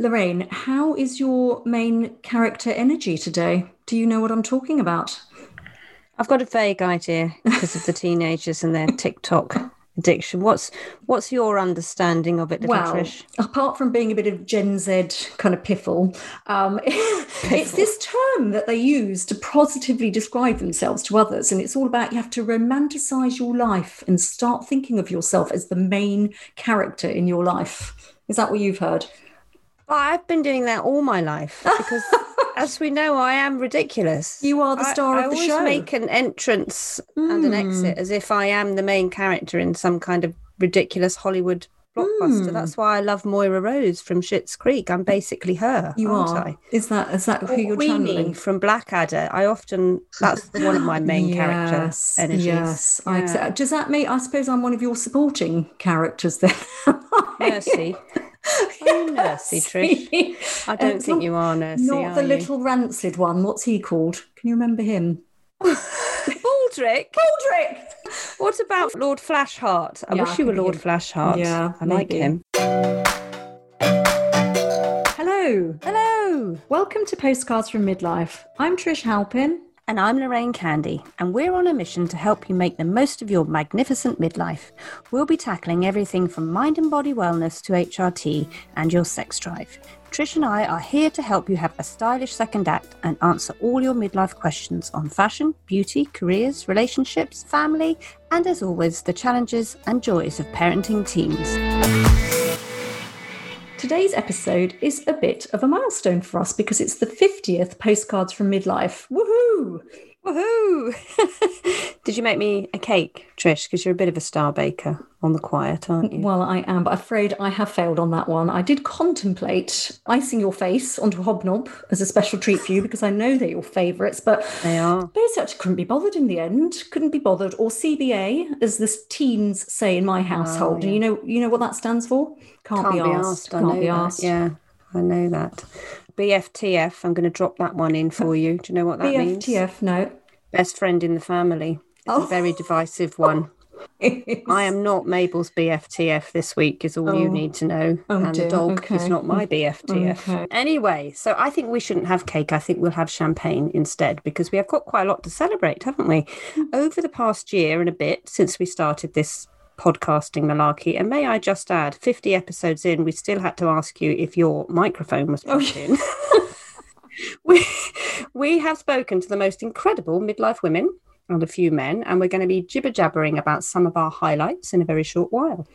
Lorraine, how is your main character energy today? Do you know what I'm talking about? I've got a vague idea because of the teenagers and their TikTok addiction. What's what's your understanding of it, little well, Trish? apart from being a bit of Gen Z kind of piffle, um, it's this term that they use to positively describe themselves to others, and it's all about you have to romanticize your life and start thinking of yourself as the main character in your life. Is that what you've heard? Well, I've been doing that all my life because, as we know, I am ridiculous. You are the star I, of I the show. I always make an entrance and an Mm. exit as if I am the main character in some kind of ridiculous Hollywood blockbuster. Mm. That's why I love Moira Rose from Schitt's Creek. I'm basically her. You are. I? Is that is that who you're Queenie channeling? from Blackadder. I often that's one of my main character energies. Yes, I accept. Does that mean? I suppose I'm one of your supporting characters then. Nursey. Oh, are you Nursey, Trish? I don't It's think not- you are Nursey. Not the you? little rancid one. What's he called? Can you remember him? Baldrick. Baldrick. What about Lord Flashheart? I Yeah, wish I you were Lord him. Flashheart. Yeah, I like him. Hello. Hello. Welcome to Postcards from Midlife. I'm Trish Halpin. And I'm Lorraine Candy, and we're on a mission to help you make the most of your magnificent midlife. We'll be tackling everything from mind and body wellness to HRT and your sex drive. Trish and I are here to help you have a stylish second act and answer all your midlife questions on fashion, beauty, careers, relationships, family, and as always, the challenges and joys of parenting teens. Today's episode is a bit of a milestone for us because it's the 50th Postcards from Midlife. Woohoo! Woohoo! Did you make me a cake, Trish? Because you're a bit of a star baker on the quiet, aren't you? Well, I am, but afraid I have failed on that one. I did contemplate icing your face onto a hobnob as a special treat for you because I know they're your favourites, but They are. basically couldn't be bothered in the end. Couldn't be bothered, or CBA, as the teens say in my oh, household. And you know, you know what that stands for? Can't, Can't be be asked. asked. Can't know be that. asked. Yeah, I know that. BFTF. I'm going to drop that one in for you. Do you know what that means? BFTF, no. Best friend in the family. It's Oh. a very divisive one. I am not Mabel's BFTF this week, is all Oh. you need to know. Oh, and dear. the dog is not my BFTF. Okay. Anyway, so I think we shouldn't have cake. I think we'll have champagne instead because we have got quite a lot to celebrate, haven't we? Hmm. Over the past year and a bit since we started this podcasting malarkey, and may I just add, 50 episodes in, we still had to ask you if your microphone was plugged oh, in. we, we have spoken to the most incredible midlife women and a few men, and we're going to be jibber jabbering about some of our highlights in a very short while.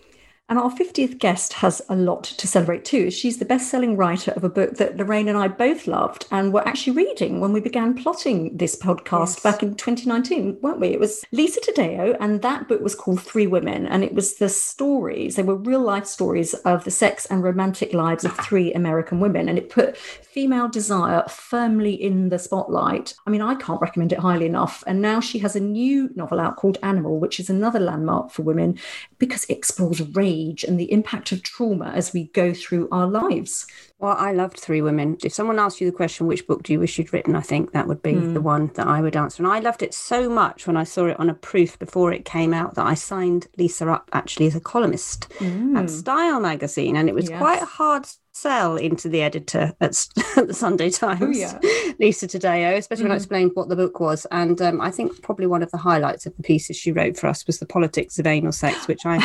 And our 50th guest has a lot to celebrate too. She's the best selling writer of a book that Lorraine and I both loved and were actually reading when we began plotting this podcast Yes. back in 2019, weren't we? It was Lisa Taddeo, and that book was called Three Women. And it was the stories, they were real life stories of the sex and romantic lives of three American women. And it put female desire firmly in the spotlight. I mean, I can't recommend it highly enough. And now she has a new novel out called Animal, which is another landmark for women because it explores rage and the impact of trauma as we go through our lives. Well, I loved Three Women. If someone asked you the question, which book do you wish you'd written? I think that would be hmm. the one that I would answer. And I loved it so much when I saw it on a proof before it came out that I signed Lisa up actually as a columnist at mm. Style magazine. And it was Yes. quite a hard sell into the editor at, at the Sunday Times, yeah. Lisa Taddeo, especially when I explained what the book was. And um, I think probably one of the highlights of the pieces she wrote for us was the politics of anal sex, which I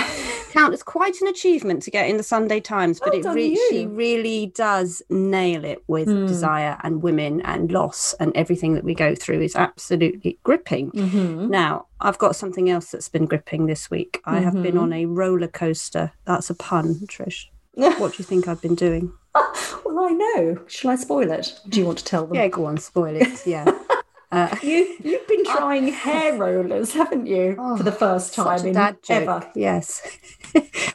count as quite an achievement to get in the Sunday Times. But Well it re- she really does nail it with Hmm. desire and women and loss and everything that we go through is absolutely gripping. Mm-hmm. Now, I've got something else that's been gripping this week. I have Mm-hmm. been on a roller coaster. That's a pun, Trish. What do you think I've been doing? Well, I know. Shall I spoil it? Do you want to tell them? Yeah, go on, spoil it. Yeah. Uh, You, you've been trying hair rollers, haven't you, for the first Oh, time in dad joke. ever? Yes.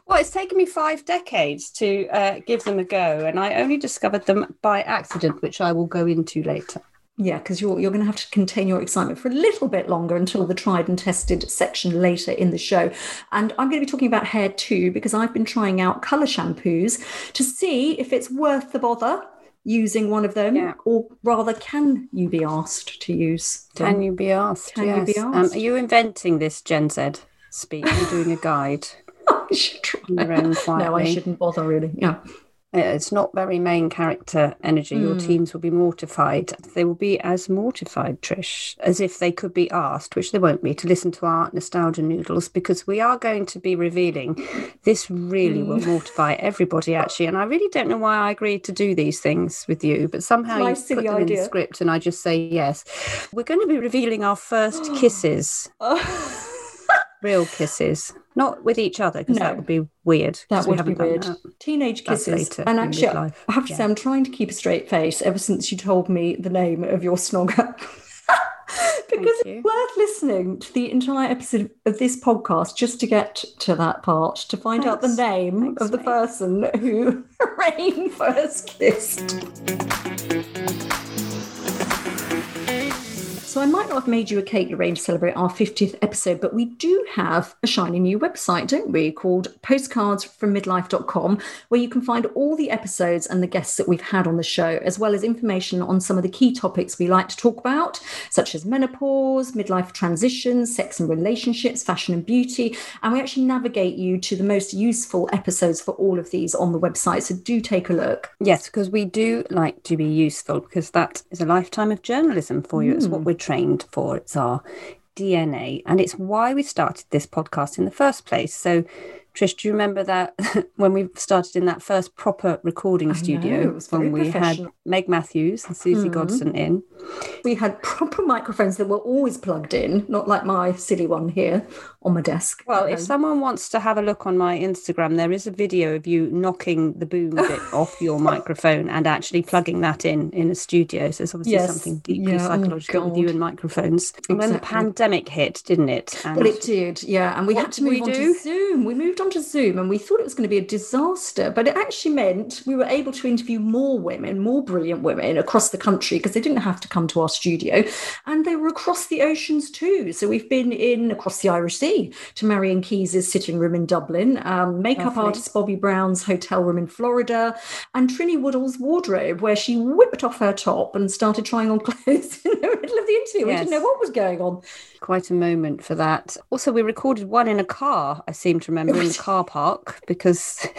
Well, it's taken me five decades to uh, give them a go, and I only discovered them by accident, which I will go into later. Yeah, because you're you're going to have to contain your excitement for a little bit longer until the tried and tested section later in the show. And I'm going to be talking about hair too because I've been trying out color shampoos to see if it's worth the bother using one of them, Yeah. or rather, can you be asked to use? them? Can you be asked? Can you be yes. Um, asked? are you inventing this Gen Z speak? You're you doing a guide I should try. on your own quietly? No, I shouldn't bother really. Yeah. It's not very main character energy. Your Hmm. teams will be mortified. They will be as mortified, Trish, as if they could be asked, which they won't be, to listen to our nostalgia noodles because we are going to be revealing this really will Hmm. mortify everybody, actually. And I really don't know why I agreed to do these things with you, but somehow you put them in the script and I just say yes. We're going to be revealing our first kisses, real kisses, not with each other because No. that would be weird. That we would be haven't done weird. Teenage kisses. later And actually. I have to Yeah. say, I'm trying to keep a straight face ever since you told me the name of your snogger. because it's worth listening to the entire episode of this podcast just to get to that part, to find out the name Thanks, of the mate. person who Rain first kissed. So I might not have made you a cake, Lorraine, to celebrate our 50th episode, but we do have a shiny new website, don't we, called postcardsfrommidlife.com, where you can find all the episodes and the guests that we've had on the show, as well as information on some of the key topics we like to talk about, such as menopause, midlife transitions, sex and relationships, fashion and beauty. And we actually navigate you to the most useful episodes for all of these on the website. So do take a look. Yes, because we do like to be useful because that is a lifetime of journalism for you. It's what mm. we're trained for. It's our DNA. And it's why we started this podcast in the first place. So, Trish, do you remember that when we started in that first proper recording studio it was very when we had. Meg Matthews and Suzie hmm. Godson in? We had proper microphones that were always plugged in, not like my silly one here on my desk. Well, if um, someone wants to have a look on my Instagram, there is a video of you knocking the boom bit off your microphone and actually plugging that in in a studio. So it's obviously Yes. something deeply Yeah, oh psychological with you and microphones. And when the pandemic hit, didn't it? And Well, it did, yeah. And we had to we move on do? to Zoom. We moved on to Zoom and we thought it was going to be a disaster, but it actually meant we were able to interview more women, more brilliant women across the country because they didn't have to come to our studio and they were across the oceans too. So we've been in across the Irish Sea to Marion Keyes' sitting room in Dublin, um, makeup Lovely. artist Bobbi Brown's hotel room in Florida, and Trinny Woodall's wardrobe, where she whipped off her top and started trying on clothes in the middle of the interview. We didn't know what was going on. quite a moment for that. Also, we recorded one in a car, I seem to remember, in the car park because.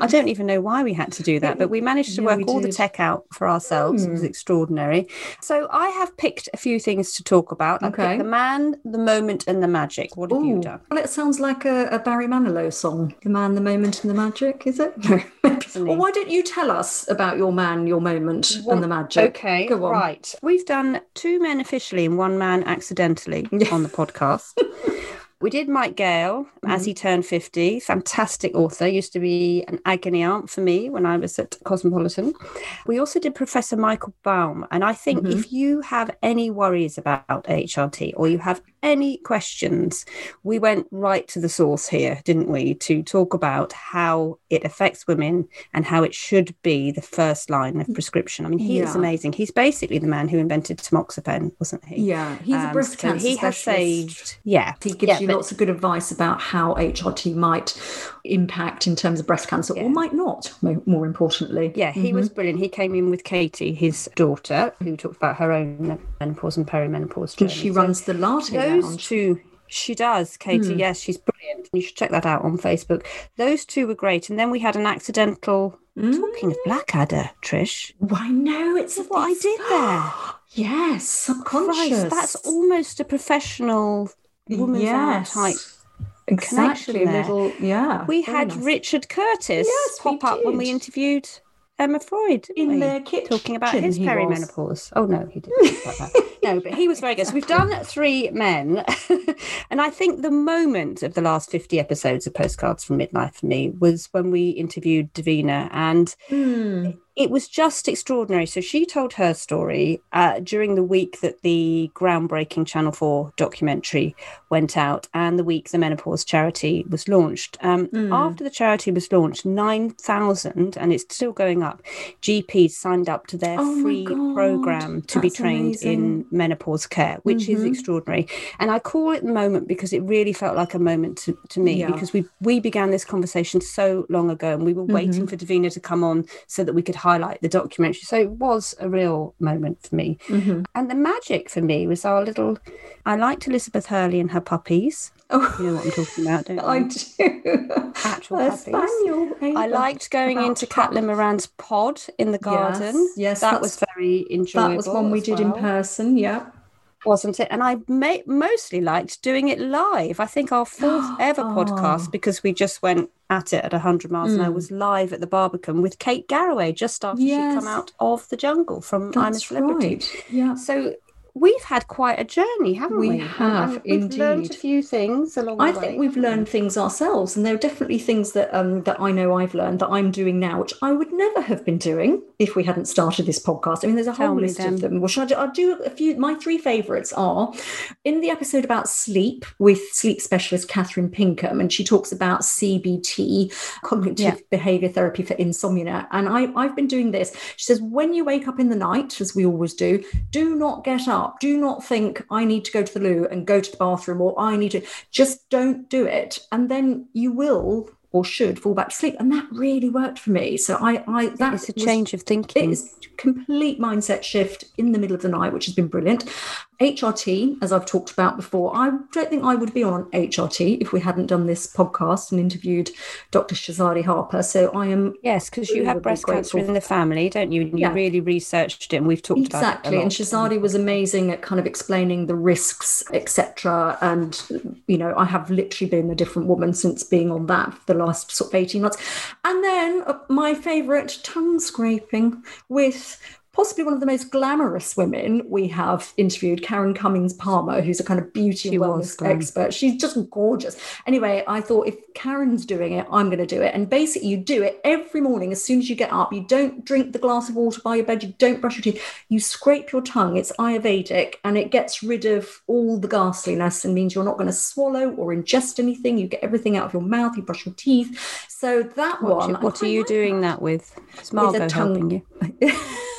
I don't even know why we had to do that, but we managed to Yeah, work all the did. Hmm. tech out for ourselves. It was extraordinary. So I have picked a few things to talk about. Okay. the man, the moment, and the magic. What have you done? Well, it sounds like a, a Barry Manilow song. The man, the moment, and the magic, is it? Well, why don't you tell us about your man, your moment, and the magic? Okay, Go on. right. We've done two men officially and one man accidentally on the podcast. We did Mike Gayle as Mm-hmm. he turned 50. Fantastic author. Used to be an agony aunt for me when I was at Cosmopolitan. We also did Professor Michael Baum. And I think Mm-hmm. if you have any worries about HRT or you have any questions, we went right to the source here, didn't we? To talk about how it affects women and how it should be the first line of prescription. I mean, he is amazing. He's basically the man who invented tamoxifen, wasn't he? Yeah, he's a Um, breast so cancer he has specialist. saved. Yeah, He gives yeah, you but- lots of good advice about how HRT might impact in terms of breast cancer Yeah. or might not, more importantly. Yeah, he was brilliant. He came in with Katie, his daughter, who talked about her own menopause and perimenopause And journey. she So runs the latte those two. She does, Katie. Hmm. Yes, she's brilliant. You should check that out on Facebook. Those two were great. And then we had an accidental talking of Blackadder, Trish. Why no? It's What I did there. yes, subconscious. Christ, that's almost a professional woman's yes. type. exactly. A little, yeah. We had nice. Richard Curtis Yes, pop up when we interviewed Emma Freud In their kitchen, talking about his was. perimenopause. Oh no, he didn't talk about that. No, but he was very good. So we've done three men, and I think the moment of the last fifty episodes of Postcards from Midlife for me was when we interviewed Davina, and Hmm. It was just extraordinary. So she told her story uh, during the week that the groundbreaking Channel 4 documentary went out and the week the menopause charity was launched. Um, mm. After the charity was launched, 9,000, and it's still going up, GPs signed up to their oh free program to That's be trained amazing. in menopause care, which mm-hmm. is extraordinary. And I call it the moment because it really felt like a moment to, to me yeah. because we, we began this conversation so long ago and we were waiting mm-hmm. for Davina to come on so that we could highlight the documentary. So it was a real moment for me. Mm-hmm. And the magic for me was our little. I liked Elizabeth Hurley and her puppies. Oh, you know what I'm talking about, don't I do. Actual a puppies. Spaniel, I liked going into Caitlin Moran's pod in the garden. Yes, yes that was very enjoyable. That was one we did well. in person. Yeah wasn't it? And I ma- mostly liked doing it live. I think our fourth ever oh. podcast, because we just went at it at 100 miles mm. an hour, was live at the Barbican with Kate Garraway just after yes. she'd come out of the jungle from That's I'm a Celebrity. Right. Yeah. So we've had quite a journey, haven't we? We have, and we've indeed. learned a few things along the way. I think we've learned things ourselves, and there are definitely things that um, that I know I've learned that I'm doing now, which I would never have been doing if we hadn't started this podcast. I mean, there's a Tell whole list them. of them. Well, I do, I'll do a few. My three favourites are in the episode about sleep with sleep specialist Kathryn Pinkham, and she talks about CBT, cognitive yeah. behaviour therapy for insomnia. And I, I've been doing this. She says, when you wake up in the night, as we always do, do not get up up. Do not think I need to go to the loo and go to the bathroom or I need to just don't do it. And then you will or should fall back to sleep. And that really worked for me. So I, I that's a change of thinking. It's a complete mindset shift in the middle of the night, which has been brilliant. HRT, as I've talked about before, I don't think I would be on HRT if we hadn't done this podcast and interviewed Dr. Shahzadi Harper. So I am yes, because you have breast cancer in the family, don't you? And you yeah. really researched it, and we've talked exactly. about exactly. And Shahzadi was amazing at kind of explaining the risks, etc. And you know, I have literally been a different woman since being on that for the last sort of eighteen months. And then uh, my favourite tongue scraping with possibly one of the most glamorous women we have interviewed, Karen Cummings Palmer, who's a kind of beauty she and wellness expert. She's just gorgeous. Anyway, I thought if Karen's doing it, I'm going to do it. And basically, you do it every morning as soon as you get up. You don't drink the glass of water by your bed. You don't brush your teeth. You scrape your tongue. It's Ayurvedic and it gets rid of all the ghastliness and means you're not going to swallow or ingest anything. You get everything out of your mouth. You brush your teeth. So that what one. what are you doing that, that with? Is Margot with helping you?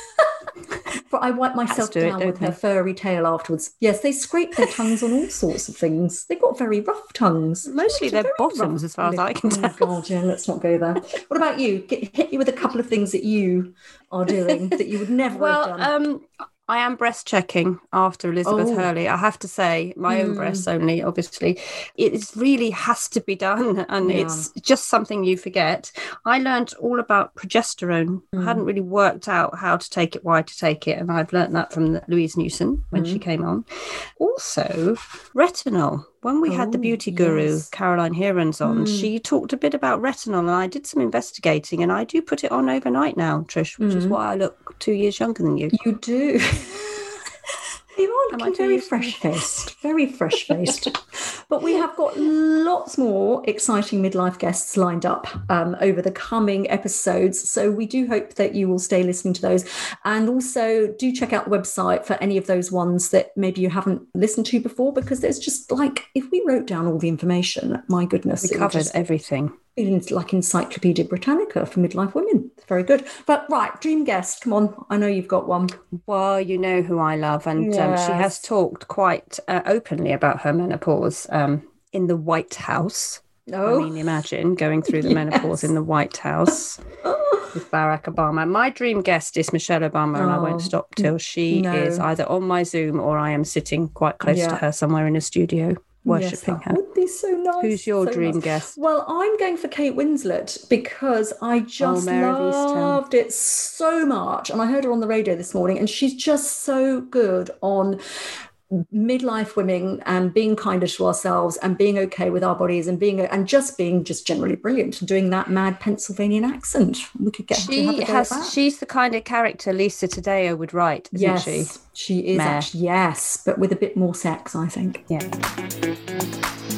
But I wipe myself down it, with they? her furry tail afterwards. Yes, they scrape their tongues on all sorts of things. They've got very rough tongues. Mostly their bottoms, as far as I can tell. Oh, God, yeah, let's not go there. What about you? Get, hit you with a couple of things that you are doing that you would never well, have done. Um, I am breast checking after Elizabeth oh. Hurley. I have to say, my mm. own breasts hmm. only, obviously. It really has to be done, and yeah. it's just something you forget. I learned all about progesterone. Mm. I hadn't really worked out how to take it, why to take it, and I've learned that from Louise Newson when mm. she hmm. came on. Also, retinol when we oh, had the oh, beauty guru yes. Caroline Hirons on, mm. she talked a bit about retinol, and I did some investigating, and I do put it on overnight now, Trish, which mm. is why I look two years younger than you. You do. You are looking very fresh faced, very fresh faced. but we have got lots more exciting midlife guests lined up um, over the coming episodes. So we do hope that you will stay listening to those. And also do check out the website for any of those ones that maybe you haven't listened to before, because there's just like, if we wrote down all the information, my goodness, we covered just, everything like Encyclopedia Britannica for midlife women. Very good. But right, dream guest, come on. I know you've got one. Well, you know who I love, and yes. um, she has talked quite uh, openly about her menopause um, in the White House. Oh. I mean, imagine going through the yes. menopause in the White House with Barack Obama. My dream guest is Michelle Obama, oh. and I won't oh, stop till she no. is either on my Zoom or I am sitting quite close yeah. to her somewhere in a studio worshipping yes, her. Would be so nice. Who's your so dream nice. guest? Well, I'm going for Kate Winslet because I oh, just oh, loved it so much, and I heard her on the radio this morning, and she's just so good on midlife women and being kinder to ourselves and being okay with our bodies and being and just being just generally brilliant and doing that mad Pennsylvanian accent. We could get she has she's the kind of character Lisa Taddeo would write, isn't yes, she? She is actually, yes, but with a bit more sex, I think. Yeah.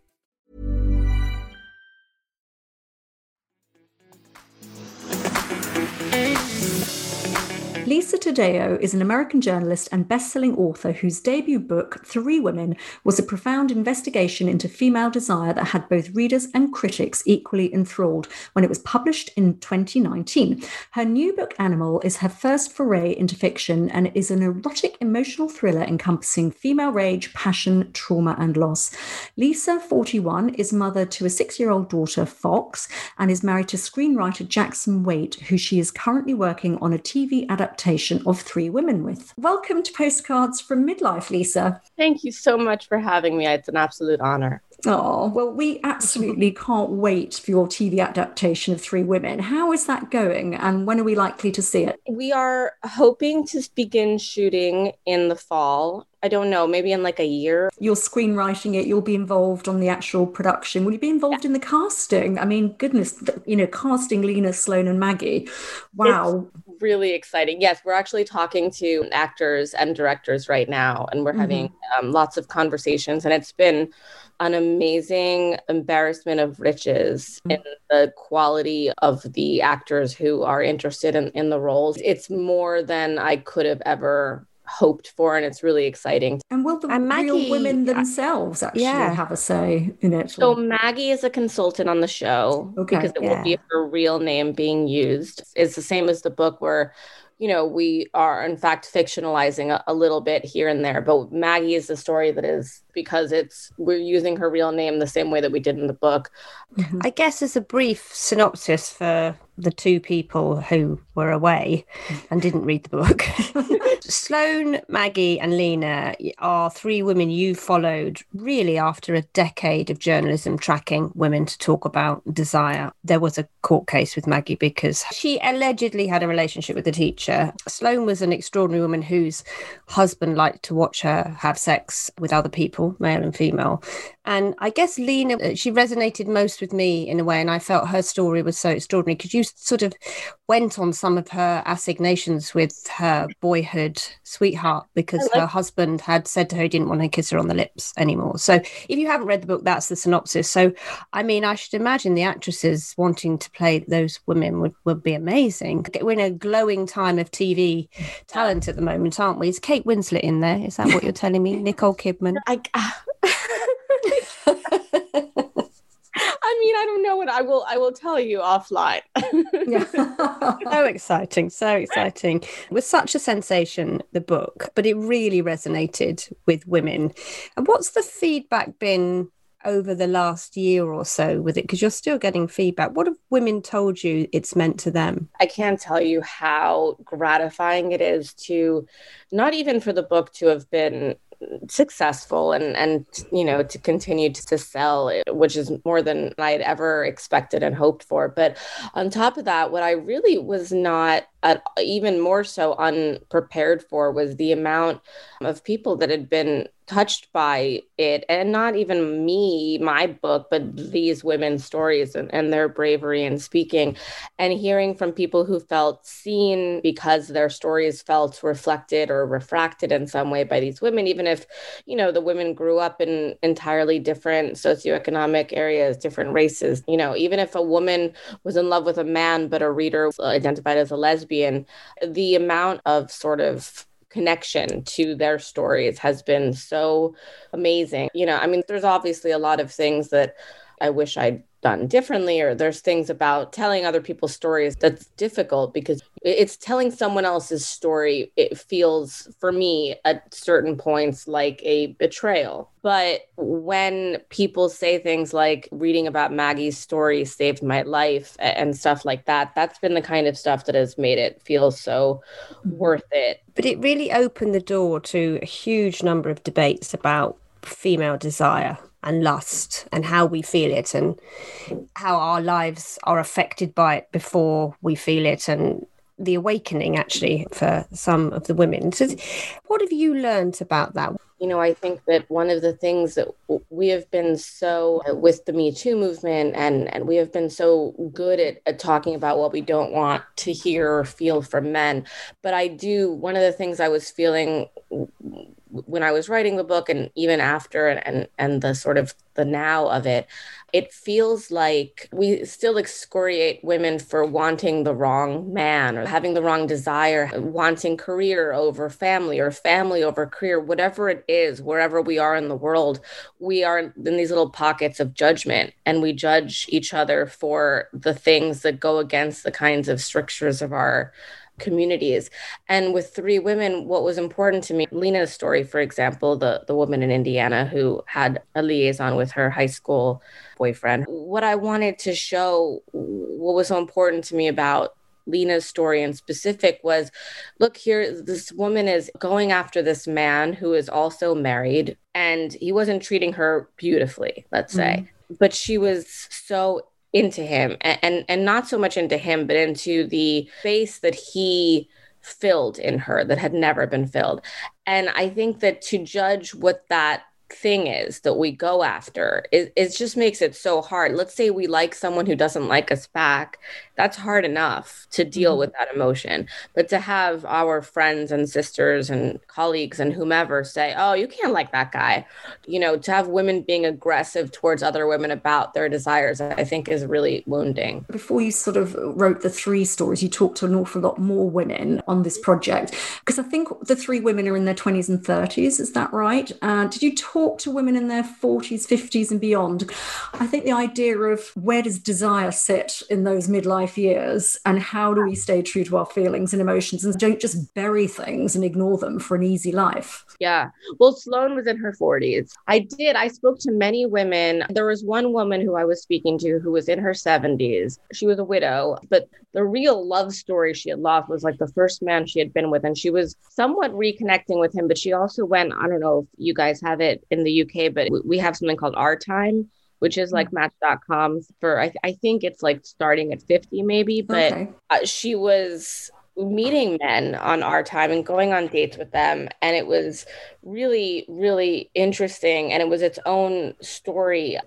Lisa Taddeo is an American journalist and best-selling author whose debut book, Three Women, was a profound investigation into female desire that had both readers and critics equally enthralled when it was published in 2019. Her new book, Animal, is her first foray into fiction and is an erotic emotional thriller encompassing female rage, passion, trauma, and loss. Lisa, 41, is mother to a six-year-old daughter, Fox, and is married to screenwriter Jackson Waite, who she is currently working on a TV adaptation adaptation of Three Women with. Welcome to Postcards from Midlife, Lisa. Thank you so much for having me. It's an absolute honor. Oh, well, we absolutely can't wait for your TV adaptation of Three Women. How is that going and when are we likely to see it? We are hoping to begin shooting in the fall. I don't know, maybe in like a year. You're screenwriting it, you'll be involved on the actual production. Will you be involved yeah. in the casting? I mean, goodness, you know, casting Lena, Sloane, and Maggie. Wow. It's really exciting. Yes, we're actually talking to actors and directors right now, and we're mm-hmm. having um, lots of conversations, and it's been an amazing embarrassment of riches mm-hmm. in the quality of the actors who are interested in, in the roles. It's more than I could have ever hoped for and it's really exciting and will the and Maggie, real women themselves actually yeah. have a say in it so maggie is a consultant on the show okay. because it yeah. will be her real name being used it's the same as the book where you know, we are in fact fictionalizing a, a, little bit here and there. But Maggie is the story that is because it's we're using her real name the same way that we did in the book. Mm-hmm. I guess as a brief synopsis for the two people who were away and didn't read the book. Sloane, Maggie, and Lena are three women you followed really after a decade of journalism tracking women to talk about desire. There was a court case with Maggie because she allegedly had a relationship with a teacher. Sloane was an extraordinary woman whose husband liked to watch her have sex with other people, male and female. And I guess Lena, uh, she resonated most with me in a way, and I felt her story was so extraordinary because you sort of went on some of her assignations with her boyhood sweetheart because her husband had said to her he didn't want to kiss her on the lips anymore. So if you haven't read the book, that's the synopsis. So I mean, I should imagine the actresses wanting to play those women would, would be amazing. We're in a glowing time of TV talent at the moment, aren't we? Is Kate Winslet in there? Is that what you're telling me? Nicole Kidman? I, I mean, I don't know what I will. I will tell you offline. yeah. so exciting, so exciting. It was such a sensation, the book, but it really resonated with women. And what's the feedback been over the last year or so with it? Because you're still getting feedback. What have women told you it's meant to them? I can't tell you how gratifying it is to not even for the book to have been successful and and you know to continue to, sell which is more than i had ever expected and hoped for. But on top of that what i really was not at, even more so unprepared for was the amount of people that had been touched by it and not even me my book but these women's stories and, and their bravery in speaking and hearing from people who felt seen because their stories felt reflected or refracted in some way by these women even if you know the women grew up in entirely different socioeconomic areas different races. You know even if a woman was in love with a man but a reader identified as a lesbian lesbian, the amount of sort of connection to their stories has been so amazing. You know, I mean, there's obviously a lot of things that I wish I'd done differently or there's things about telling other people's stories that's difficult because it's telling someone else's story it feels for me at certain points like a betrayal. But when people say things like reading about Maggie's story saved my life and stuff like that that's been the kind of stuff that has made it feel so worth it. But it really opened the door to a huge number of debates about female desire and lust and how we feel it and how our lives are affected by it before we feel it and the awakening actually for some of the women. So what have you learned about that? You know i think that one of the things that we have been so with the me too movement and and we have been so good at, at talking about what we don't want to hear or feel from men. But i do one of the things i was feeling when I was writing the book and even after and, and and the sort of the now of it, it feels like we still excoriate women for wanting the wrong man or having the wrong desire, wanting career over family or family over career, whatever it is, wherever we are in the world, we are in these little pockets of judgment and we judge each other for the things that go against the kinds of strictures of our communities. And with three women, what was important to me, Lena's story, for example, the, the woman in Indiana who had a liaison with her high school boyfriend, what I wanted to show, what was so important to me about Lena's story in specific was look here, this woman is going after this man who is also married, and he wasn't treating her beautifully, let's say. Mm-hmm. But she was so into him and, and and not so much into him but into the space that he filled in her that had never been filled. And i think that to judge what that thing is that we go after it, it just makes it so hard. Let's say we like someone who doesn't like us back that's hard enough to deal mm-hmm. with that emotion. But to have our friends and sisters and colleagues and whomever say oh you can't like that guy you know to have women being aggressive towards other women about their desires i think is really wounding. Before you sort of wrote the three stories you talked to an awful lot more women on this project because i think the three women are in their 20s and 30s is that right? Uh, did you talk talk to women in their 40s, 50s, and beyond, I think the idea of where does desire sit in those midlife years and how do we stay true to our feelings and emotions and don't just bury things and ignore them for an easy life. Yeah. Well, Sloane was in her 40s. I did. I spoke to many women. There was one woman who I was speaking to who was in her 70s. She was a widow, but the real love story she had lost was like the first man she had been with. And she was somewhat reconnecting with him, but she also went, I don't know if you guys have it in the UK, but we have something called Our Time, which is like mm. match.com for, I, I think it's like starting at 50 maybe, but okay. uh, she was meeting men on our time and going on dates with them and it was really really interesting and it was its own story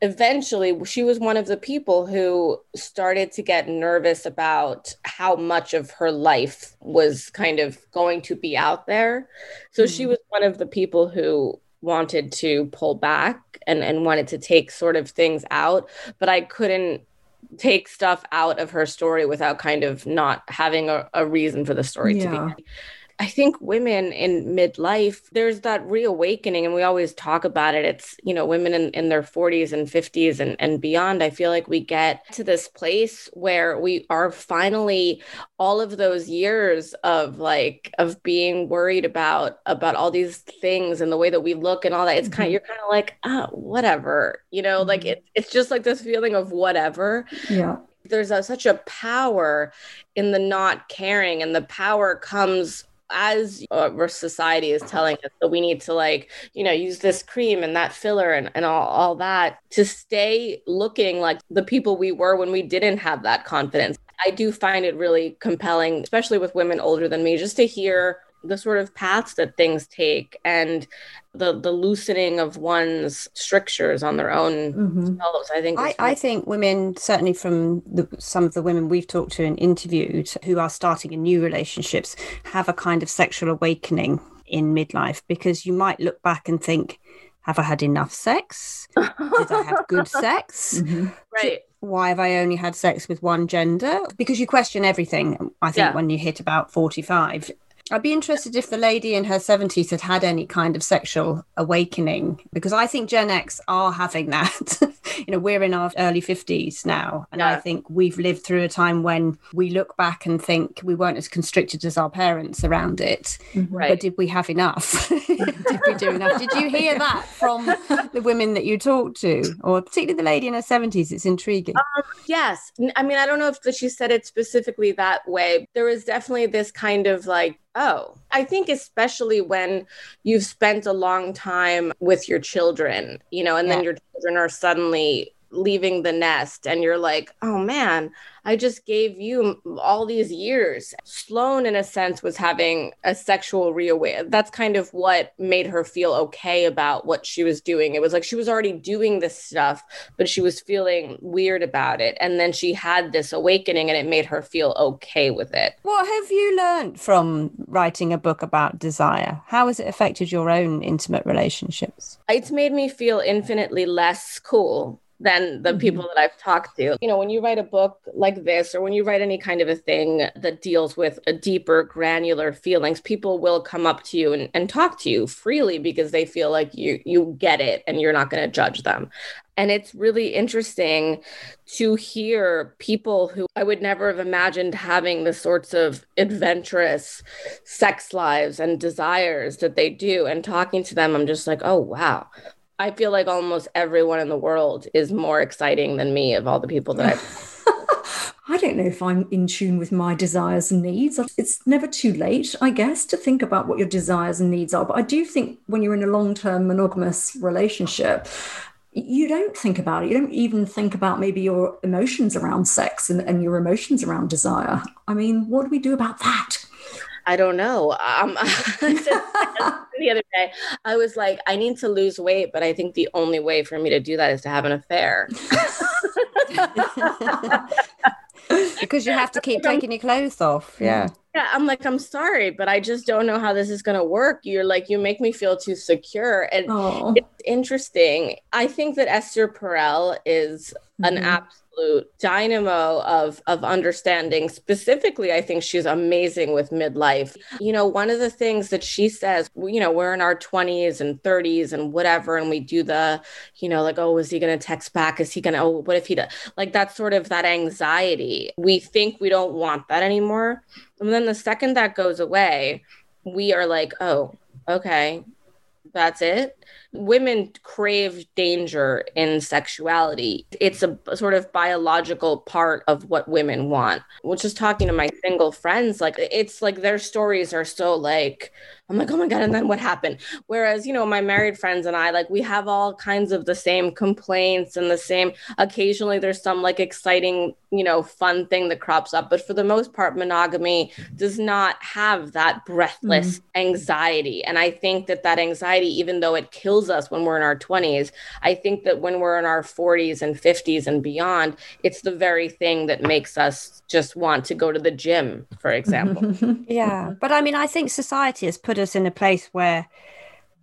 eventually she was one of the people who started to get nervous about how much of her life was kind of going to be out there so mm-hmm. she was one of the people who wanted to pull back and, and wanted to take sort of things out, but I couldn't take stuff out of her story without kind of not having a, a reason for the story yeah. to be I think women in midlife, there's that reawakening, and we always talk about it. It's, you know, women in, in their 40s and 50s and, and beyond. I feel like we get to this place where we are finally all of those years of like of being worried about about all these things and the way that we look and all that. It's mm-hmm. kind of you're kind of like, ah, oh, whatever, you know, mm-hmm. like it, it's just like this feeling of whatever. Yeah there's a, such a power in the not caring and the power comes as our society is telling us that we need to like you know use this cream and that filler and, and all, all that to stay looking like the people we were when we didn't have that confidence. I do find it really compelling especially with women older than me just to hear the sort of paths that things take and the the loosening of one's strictures on their own mm-hmm. selves i think I, I, think women certainly from the, some of the women we've talked to and interviewed who are starting in new relationships have a kind of sexual awakening in midlife because you might look back and think have i had enough sex did i have good sex mm-hmm. right why have I only had sex with one gender? Because you question everything, I think, yeah. when you hit about 45 I'd be interested if the lady in her 70s had had any kind of sexual awakening, because I think Gen X are having that. you know, we're in our early 50s now. And yeah. I think we've lived through a time when we look back and think we weren't as constricted as our parents around it. Mm-hmm. Right. But did we have enough? did we do enough? Did you hear that from the women that you talked to, or particularly the lady in her 70s? It's intriguing. Um, yes. I mean, I don't know if she said it specifically that way. There was definitely this kind of like, oh, I think especially when you've spent a long time with your children, you know, and yeah. then your children are suddenly leaving the nest and you're like, oh man, I just gave you all these years. Sloane, in a sense, was having a sexual reawakening. That's kind of what made her feel okay about what she was doing. It was like she was already doing this stuff, but she was feeling weird about it. And then she had this awakening and it made her feel okay with it. What have you learned from writing a book about desire? How has it affected your own intimate relationships? It's made me feel infinitely less cool than the mm-hmm. people that I've talked to. You know, when you write a book like this, or when you write any kind of a thing that deals with a deeper, granular feelings, people will come up to you and, and talk to you freely because they feel like you you get it and you're not going to judge them. And it's really interesting to hear people who I would never have imagined having the sorts of adventurous sex lives and desires that they do. And talking to them, I'm just like, oh, wow, I feel like almost everyone in the world is more exciting than me of all the people that I've. I don't know if I'm in tune with my desires and needs. It's never too late, I guess, to think about what your desires and needs are. But I do think when you're in a long term monogamous relationship, you don't think about it. You don't even think about maybe your emotions around sex and, and your emotions around desire. I mean, what do we do about that? I don't know. Um, the other day, I was like, I need to lose weight, but I think the only way for me to do that is to have an affair. because you have to keep taking your clothes off. Yeah. Yeah, I'm like, I'm sorry, but I just don't know how this is going to work. You're like, you make me feel too secure. And oh. it's interesting. I think that Esther Perel is mm-hmm. an absolute absolute dynamo of of understanding. Specifically i think she's amazing with midlife. You know one of the things that she says you know we're in our 20s and 30s and whatever and we do the you know like oh is he going to text back? Is he going to oh what if he does like that's sort of that anxiety. We think we don't want that anymore. And then the second that goes away we are like oh okay that's it women crave danger in sexuality. It's a, sort of biological part of what women want. Which is talking to my single friends, like it's like their stories are so like I'm like, oh my God, and then what happened? Whereas, you know, my married friends and I, like, we have all kinds of the same complaints and the same, occasionally there's some like exciting, you know, fun thing that crops up. But for the most part, monogamy does not have that breathless mm anxiety. And I think that that anxiety, even though it kills us when we're in our 20s, I think that when we're in our 40s and 50s and beyond, it's the very thing that makes us just want to go to the gym, for example. yeah. But I mean, I think society has put us in a place where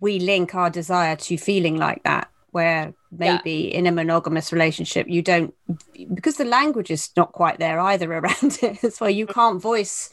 we link our desire to feeling like that where maybe yeah. in a monogamous relationship you don't because the language is not quite there either around it as well you can't voice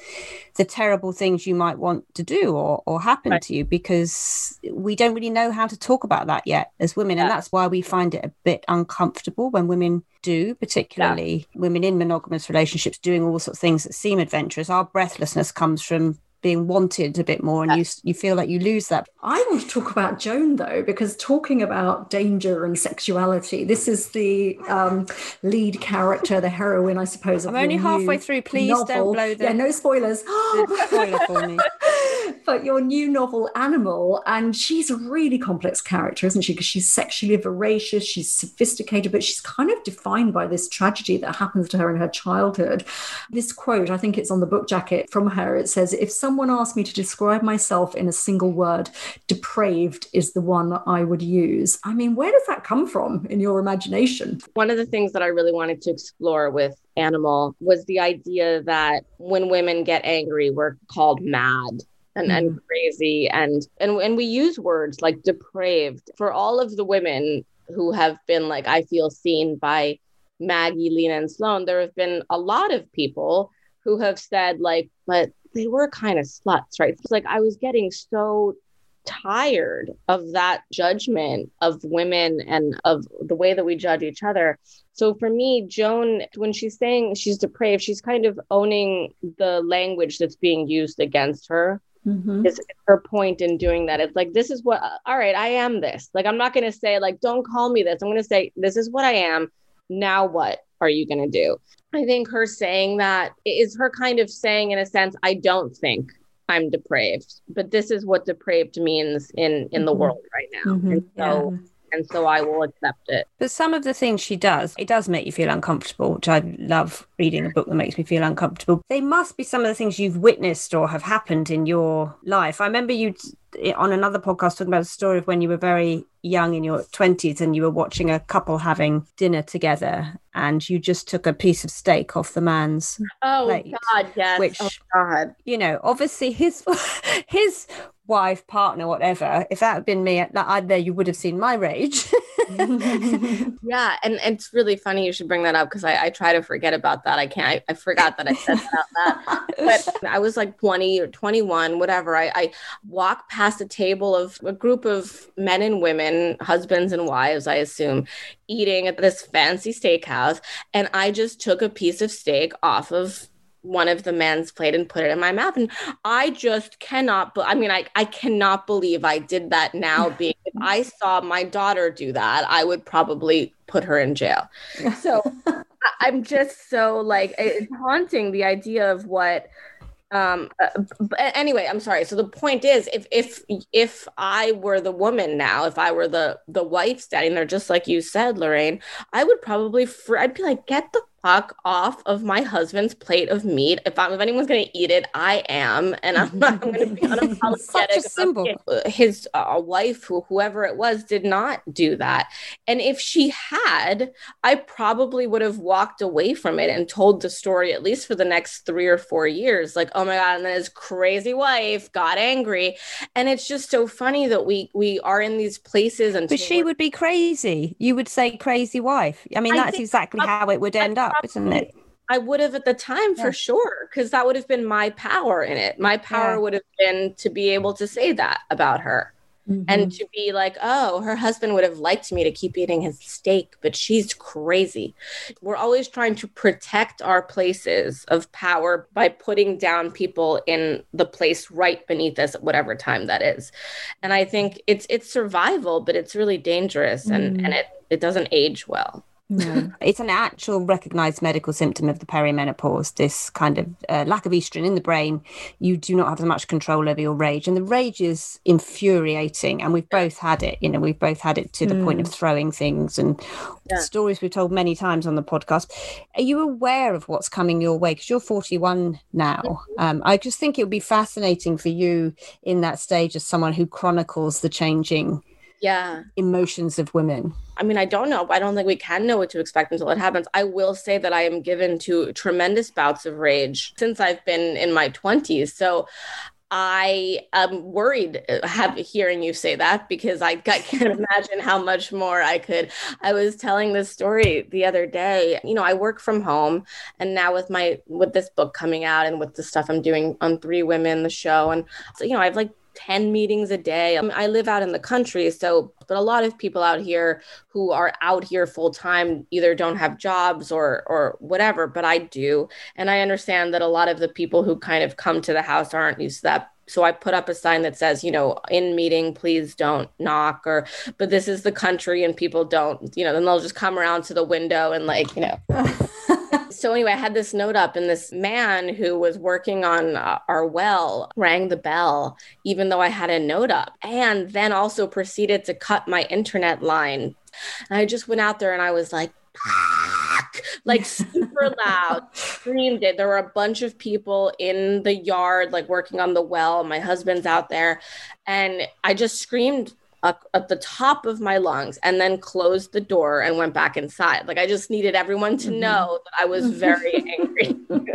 the terrible things you might want to do or, or happen right. to you because we don't really know how to talk about that yet as women yeah. and that's why we find it a bit uncomfortable when women do particularly yeah. women in monogamous relationships doing all sorts of things that seem adventurous our breathlessness comes from being wanted a bit more and you you feel like you lose that. I want to talk about joan though because talking about danger and sexuality this is the um, lead character the heroine i suppose i'm only halfway through. Please novel. don't blow the yeah no spoilers. Spoiler for me but your new novel animal and she's a really complex character isn't she because she's sexually voracious she's sophisticated but she's kind of defined by this tragedy that happens to her in her childhood this quote i think it's on the book jacket from her it says if someone asked me to describe myself in a single word, depraved is the one I would use. I mean, where does that come from in your imagination? One of the things that I really wanted to explore with Animal was the idea that when women get angry, we're called mad and, mm. and mm-hmm. crazy and, and and we use words like depraved for all of the women who have been like I feel seen by Maggie, Lena, and Sloane. There have been a lot of people who have said like, but they were kind of sluts, right? It's like I was getting so tired of that judgment of women and of the way that we judge each other. So for me, Joan, when she's saying she's depraved, she's kind of owning the language that's being used against her. Mm-hmm. Is her point in doing that. It's like, this is what, all right, I am this. Like, I'm not going to say, like, don't call me this. I'm going to say, this is what I am. Now what are you going to do? I think her saying that is her kind of saying, in a sense, I don't think I'm depraved, but this is what depraved means in in the mm-hmm. world right now. Mm-hmm. And so yeah. And so I will accept it. But some of the things she does, it does make you feel uncomfortable, which I love reading a book that makes me feel uncomfortable. They must be some of the things you've witnessed or have happened in your life. I remember you eh, on another podcast talking about a story of when you were very young in your 20s and you were watching a couple having dinner together and you just took a piece of steak off the man's oh plate, god yes which oh, god you know obviously his his wife partner whatever if that had been me that I there you would have seen my rage. Yeah and, and, it's really funny you should bring that up because I, I, try to forget about that. I can't I, I forgot that i said about that but i was like 20 or 21 whatever I, I walk past a table of a group of men and women husbands and wives i assume eating at this fancy steakhouse and i just took a piece of steak off of one of the men's plate and put it in my mouth. And I just cannot, but I mean, I, I cannot believe I did that now. Being, if I saw my daughter do that, I would probably put her in jail. So I'm just so like, it's haunting the idea of what um uh, but anyway i'm sorry so the point is if if if i were the woman now if i were the the wife standing there just like you said lorraine i would probably fr- i'd be like get the fuck off of my husband's plate of meat. If I'm if anyone's gonna eat it, I am, and I'm not I'm gonna be unapologetic. Such a symbol. His uh, wife, who whoever it was, did not do that. And if she had, I probably would have walked away from it and told the story at least for the next three or four years. Like, oh my god, and then his crazy wife got angry, and it's just so funny that we we are in these places and. But she would be crazy. You would say crazy wife. I mean, I that's exactly how it would end up isn't it? I would have at the time for sure, because that would have been my power in it. My power yeah. would have been to be able to say that about her. Mm-hmm. And to be like, oh, her husband would have liked me to keep eating his steak, but she's crazy. We're always trying to protect our places of power by putting down people in the place right beneath us at whatever time that is. And I think it's it's survival, but it's really dangerous and, mm. and it, it doesn't age well. No. it's an actual recognized medical symptom of the perimenopause, this kind of uh, lack of estrogen in the brain. You do not have as much control over your rage. And the rage is infuriating. And we've both had it. You know, we've both had it to the mm. point of mm. throwing things and yeah. stories we've told many times on the podcast. Are you aware of what's coming your way? Because you're 41 now. Mm-hmm. Um, I just think it would be fascinating for you in that stage as someone who chronicles the changing yeah. emotions of women. I mean i don't know. I don't think we can know what to expect until it happens. I will say that i am given to tremendous bouts of rage since i've been in my 20s so I am worried uh, have, hearing you say that because I, I can't imagine how much more I could. I was telling this story the other day. You know, I work from home, and now with my with this book coming out and with the stuff I'm doing on Three Women, the show, and so you know, I have like 10 meetings a day. I, mean, I live out in the country, so, but a lot of people out here who are out here full time either don't have jobs or, or whatever, but I do. And I understand that a lot of the people who kind of come to the house aren't used to that. So I put up a sign that says, you know, in meeting, please don't knock, or, but this is the country and people don't, you know, then they'll just come around to the window and like, you know. so anyway, I had this note up, and this man who was working on uh, our well rang the bell, even though I had a note up, and then also proceeded to cut my internet line. And I just went out there and I was like, like super loud, screamed it. There were a bunch of people in the yard, like working on the well. My husband's out there, and I just screamed at the top of my lungs and then closed the door and went back inside. Like I just needed everyone to mm-hmm. know that I was very angry. and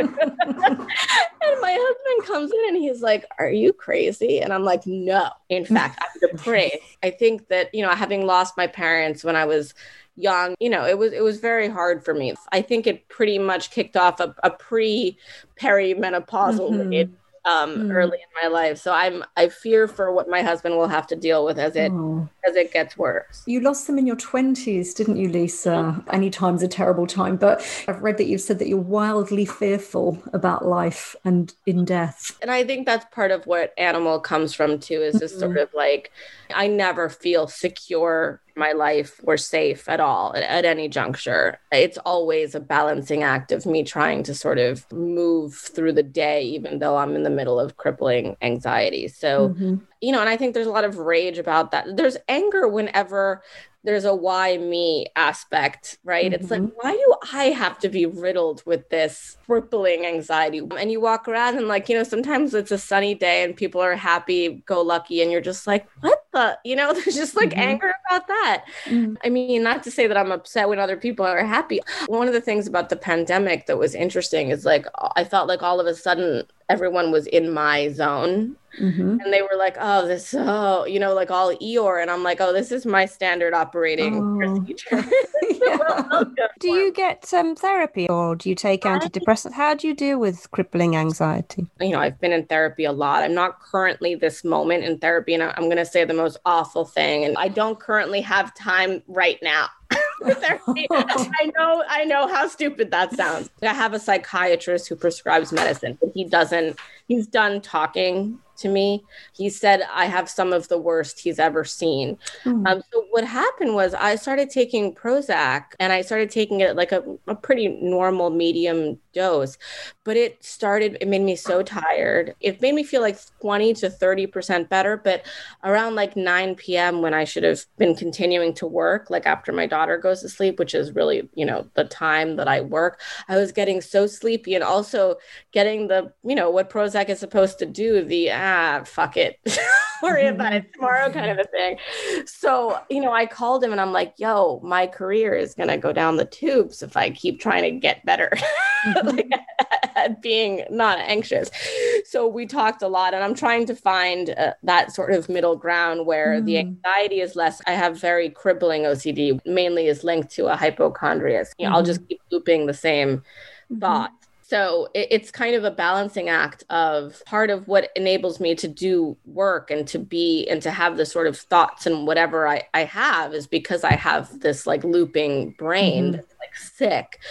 my husband comes in and he's like, Are you crazy? And I'm like, No, in fact, I'm depraved. I think that, you know, having lost my parents when I was young you know it was it was very hard for me i think it pretty much kicked off a, a pre perimenopausal mm-hmm um, mm. early in my life. So I'm I fear for what my husband will have to deal with as it oh. as it gets worse. You lost them in your twenties, didn't you, Lisa? Mm-hmm. Any time's a terrible time, but I've read that you've said that you're wildly fearful about life and in death. And I think that's part of what animal comes from too, is this mm-hmm. sort of like I never feel secure my life were safe at all at, at, any juncture. It's always a balancing act of me trying to sort of move through the day, even though I'm in the middle of crippling anxiety. So, mm-hmm. you know, and I think there's a lot of rage about that. There's anger whenever there's a why me aspect, right? Mm-hmm. It's like, mm-hmm. why do I have to be riddled with this crippling anxiety? And you walk around and, like, you know, sometimes it's a sunny day and people are happy, go lucky, and you're just like, what the, you know, there's just like mm-hmm. anger about that. Mm-hmm. I mean, not to say that I'm upset when other people are happy. One of the things about the pandemic that was interesting is like, I felt like all of a sudden everyone was in my zone Mm-hmm. And they were like, oh, this, oh, you know, like all Eeyore. And I'm like, oh, this is my standard operating oh. procedure. do you get um, therapy or do you take antidepressants? How do you deal with crippling anxiety? You know, I've been in therapy a lot. I'm not currently this moment in therapy. And I'm going to say the most awful thing. And I don't currently have time right now. I know, I know how stupid that sounds. I have a psychiatrist who prescribes medicine, but he doesn't, he's done talking to me. He said, I have some of the worst he's ever seen. Mm. Um, so, what happened was I started taking Prozac and I started taking it like a, a pretty normal medium dose, but it started, it made me so tired. It made me feel like 20 to 30% better. But around like 9 p.m., when I should have been continuing to work, like after my daughter goes to sleep, which is really, you know, the time that I work, I was getting so sleepy and also getting the, you know, what Prozac is supposed to do the, ah, fuck it, worry about it tomorrow kind of a thing. So, you know, I called him and I'm like, yo, my career is going to go down the tubes if I keep trying to get better. like at being not anxious. So we talked a lot, and I'm trying to find uh, that sort of middle ground where mm. the anxiety is less. I have very crippling OCD, mainly is linked to a hypochondria. You know, mm. I'll just mm-hmm. keep looping the same mm-hmm. thought so it, it's kind of a balancing act of part of what enables me to do work and to be and to have the sort of thoughts and whatever I, I have is because I have this like looping brain mm-hmm. that's like sick.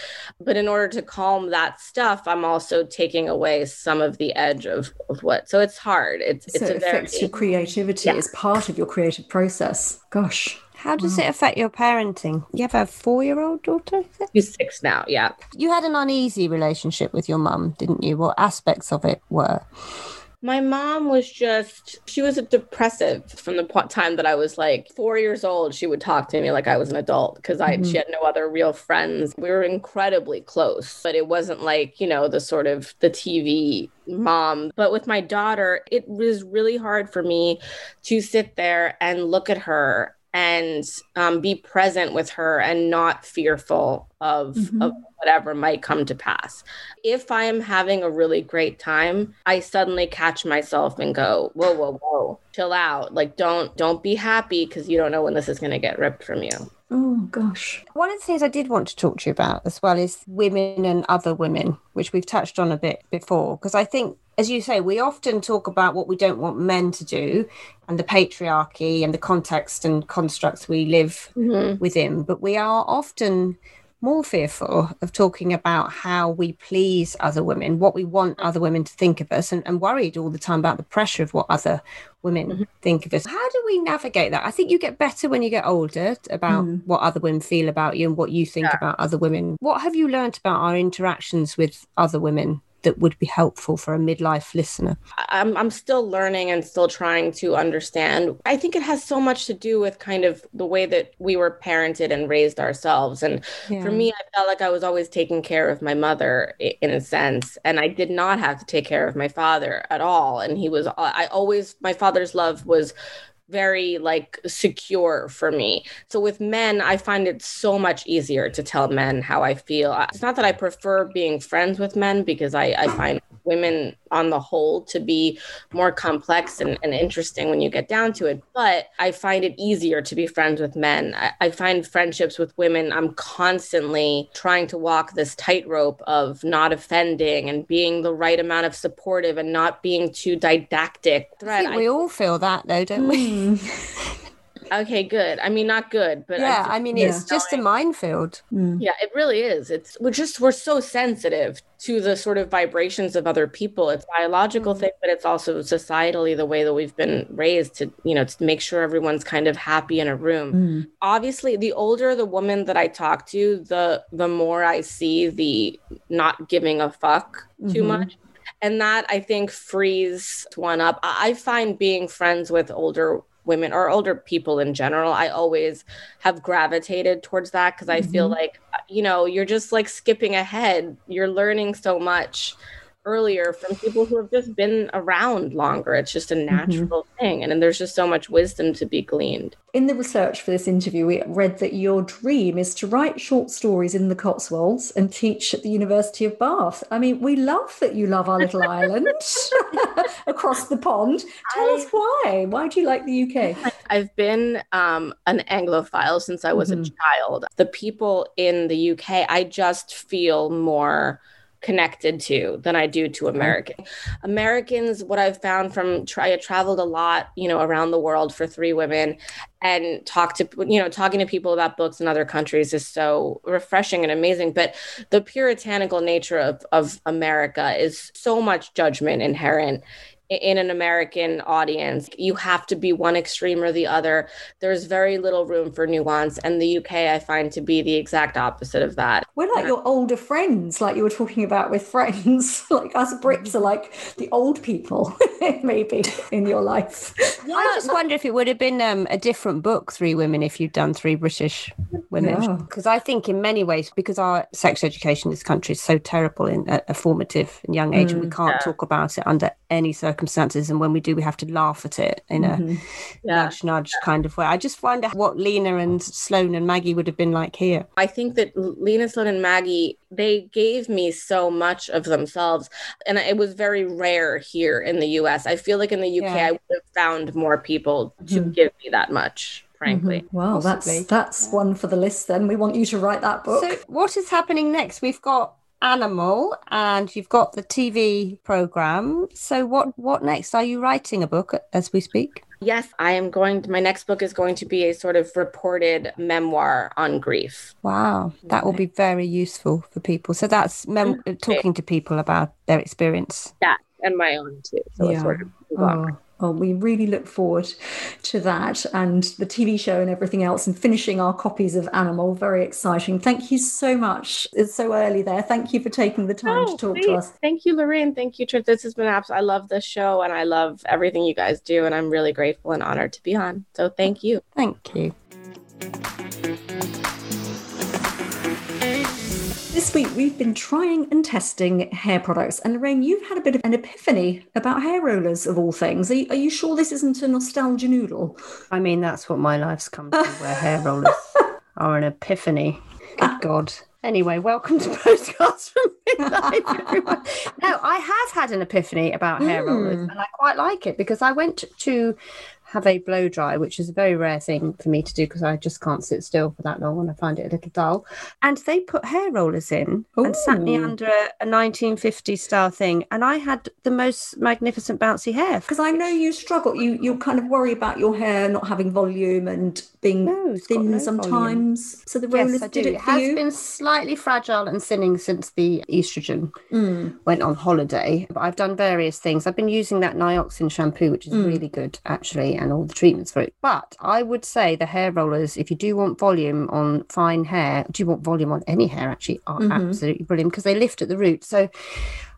But in order to calm that stuff, I'm also taking away some of the edge of, of what. So it's hard. It's so it's it affects very, your creativity yeah. as part of your creative process. Gosh. How does it affect your parenting? You have a four year old daughter? She's six now, yeah. You had an uneasy relationship with your mum, didn't you? What aspects of it were? My mom was just, she was a depressive from the time that I was like four years old. She would talk to me like I was an adult because I mm-hmm. she had no other real friends. We were incredibly close, but it wasn't like, you know, the sort of the TV mom. But with my daughter, it was really hard for me to sit there and look at her and um, be present with her and not fearful of, mm-hmm. of whatever might come to pass. If I am having a really great time, I suddenly catch myself and go, whoa, whoa, whoa, chill out. Like don't don't be happy because you don't know when this is gonna get ripped from you. Oh gosh. One of the things I did want to talk to you about as well is women and other women, which we've touched on a bit before. Because I think, as you say, we often talk about what we don't want men to do and the patriarchy and the context and constructs we live mm-hmm. within. But we are often more fearful of talking about how we please other women, what we want other women to think of us, and, and worried all the time about the pressure of what other women mm-hmm. think of us. How do we navigate that? I think you get better when you get older about mm. what other women feel about you and what you think yeah. about other women. What have you learned about our interactions with other women that would be helpful for a midlife listener? I'm, I'm still learning and still trying to understand. I think it has so much to do with kind of the way that we were parented and raised ourselves. And yeah. for me, I felt like I was always taking care of my mother in a sense. And I did not have to take care of my father at all. And he was, I always, my father's love was very like secure for me. So with men, I find it so much easier to tell men how I feel. It's not that I prefer being friends with men because I, I find women on the whole to be more complex and, and interesting when you get down to it. But I find it easier to be friends with men. I, I find friendships with women, I'm constantly trying to walk this tightrope of not offending and being the right amount of supportive and not being too didactic. I think we all feel that though, don't we? Hmm. Okay, good. I mean, not good, but yeah, I, I mean, it's yeah. just a minefield. Mm. Yeah, it really is. It's we're just we're so sensitive to the sort of vibrations of other people. It's biological mm. thing, but it's also societally the way that we've been raised to, you know, to make sure everyone's kind of happy in a room. Mm. Obviously, the older the woman that I talk to, the the more I see the not giving a fuck too mm-hmm. much and that i think frees one up i find being friends with older women or older people in general i always have gravitated towards that because i mm-hmm. feel like you know you're just like skipping ahead you're learning so much earlier from people who have just been around longer. It's just a mm-hmm. natural mm-hmm. thing. And, and there's just so much wisdom to be gleaned. In the research for this interview, we read that your dream is to write short stories in the Cotswolds and teach at the University of Bath. I mean, we love that you love our little island across the pond. Tell I, us why. Why do you like the UK? I've been um, an Anglophile since I was mm-hmm. a child. The people in the UK, I just feel more connected to than I do to American. Americans, what I've found from try I traveled a lot, you know, around the world for three women and talk to you know, talking to people about books in other countries is so refreshing and amazing. But the puritanical nature of, of America is so much judgment inherent in an American audience. You have to be one extreme or the other. There's very little room for nuance. And the UK, I find to be the exact opposite of that. We're like your older friends, like you were talking about with friends. like us Brits are like the old people, maybe, in your life. Yeah. I just wonder if it would have been um, a different book, Three Women, if you'd done Three British Women. Because yeah. I think, in many ways, because our sex education in this country is so terrible in a, a formative and young age, mm, and we mm. can't yeah. talk about it under any circumstances. And when we do, we have to laugh at it in mm-hmm. a yeah. nudge, nudge kind of way. I just wonder what Lena and Sloane and Maggie would have been like here. I think that Lena, Sloane, and Maggie, they gave me so much of themselves. And it was very rare here in the US. I feel like in the UK, yeah. I would have found more people to mm-hmm. give me that much frankly. Mm-hmm. Well, Possibly. that's that's yeah. one for the list. Then we want you to write that book. So, what is happening next? We've got Animal, and you've got the TV program. So, what what next? Are you writing a book as we speak? Yes, I am going. To, my next book is going to be a sort of reported memoir on grief. Wow, that will be very useful for people. So that's mem- mm-hmm. talking to people about their experience. Yeah, and my own too. So yeah. it's sort of oh. Well, we really look forward to that and the TV show and everything else and finishing our copies of Animal. Very exciting. Thank you so much. It's so early there. Thank you for taking the time oh, to talk please. to us. Thank you, Lorraine. Thank you, Trish. This has been absolutely, I love this show and I love everything you guys do. And I'm really grateful and honored to be on. So thank you. Thank you. This week we've been trying and testing hair products. And Lorraine, you've had a bit of an epiphany about hair rollers of all things. Are you, are you sure this isn't a nostalgia noodle? I mean, that's what my life's come to, where hair rollers are an epiphany. Good God. Anyway, welcome to Postcards from Midlife, everyone. no, I have had an epiphany about hair mm. rollers, and I quite like it because I went to have a blow dry, which is a very rare thing for me to do because I just can't sit still for that long and I find it a little dull. And they put hair rollers in Ooh. and sat me under a, a 1950s style thing, and I had the most magnificent bouncy hair. Because I know you struggle, you you kind of worry about your hair not having volume and being no, thin no sometimes. Volume. So the rollers yes, did it, it has you? been slightly fragile and thinning since the estrogen mm. went on holiday. But I've done various things. I've been using that Nioxin shampoo, which is mm. really good actually and all the treatments for it. But I would say the hair rollers, if you do want volume on fine hair, do you want volume on any hair actually, are mm-hmm. absolutely brilliant because they lift at the root. So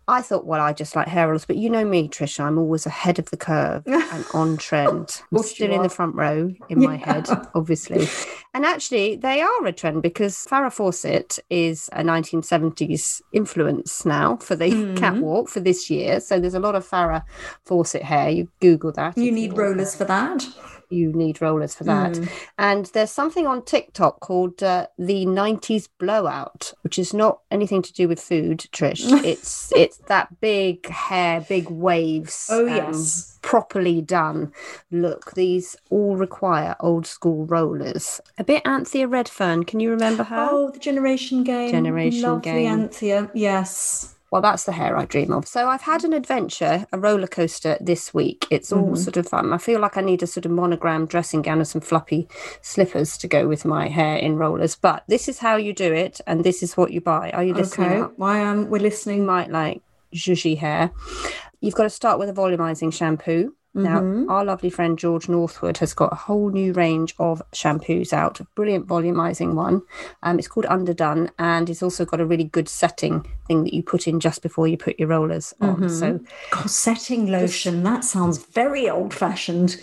I thought, well, I just like hair rollers, but you know me, Trisha, I'm always ahead of the curve and on trend. I'm still in the front row in my head, obviously. And actually, they are a trend because Farrah Fawcett is a 1970s influence now for the mm. catwalk for this year. So there's a lot of Farrah Fawcett hair. You Google that. You need rollers for that. You need rollers for that. Mm. And there's something on TikTok called uh, the 90s blowout, which is not anything to do with food, Trish. it's it's that big hair, big waves. Oh, um, yes. properly done look. These all require old school rollers. A bit Anthea Redfern. Can you remember her? Oh, the Generation Game. Generation Lovely Game. Anthea. Yes. Well, that's the hair I dream of. So I've had an adventure, a roller coaster this week. It's all Mhm. sort of, um, I feel like I need a sort of monogram dressing gown and some floppy slippers to go with my hair in rollers. But this is how you do it, and this is what you buy. Are you listening? Okay. up? Why um we're You listening. might like zhuzhy hair. You've got to start with a volumizing shampoo. Now, Mhm. our lovely friend George Northwood has got a whole new range of shampoos out, a brilliant volumizing one. Um, it's called Underdone, and it's also got a really good setting thing that you put in just before you put your rollers on. Mhm. So, God, setting lotion. That sounds very old fashioned.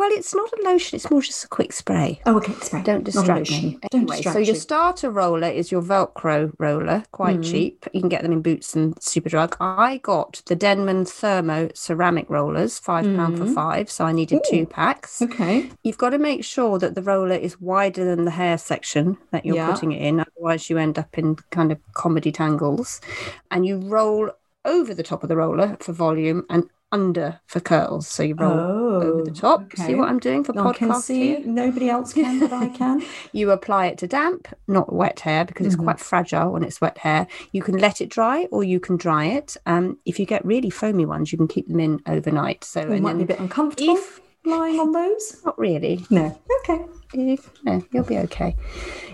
Well, it's not a lotion, it's more just a quick spray. Oh, okay. Sorry. Don't distract me. Don't Anyway, distract so your you. starter roller is your Velcro roller, quite Mm. cheap. You can get them in Boots and Superdrug. I got the Denman Thermo ceramic rollers, five pound for Mm. five, so I needed two packs. Okay. You've got to make sure that the roller is wider than the hair section that you're Yeah. putting it in, otherwise you end up in kind of comedy tangles. And you roll over the top of the roller for volume and under for curls. So you roll over the Oh, top. See what I'm doing for can podcast see. here? Nobody else can, but I can. You apply it to damp, not wet hair, because it's Mhm. quite fragile when it's wet hair. You can let it dry or you can dry it. Um, if you get really foamy ones, you can keep them in overnight. So It and might be a bit uncomfortable if- lying on those. not really. No. Okay. You- no, you'll be okay.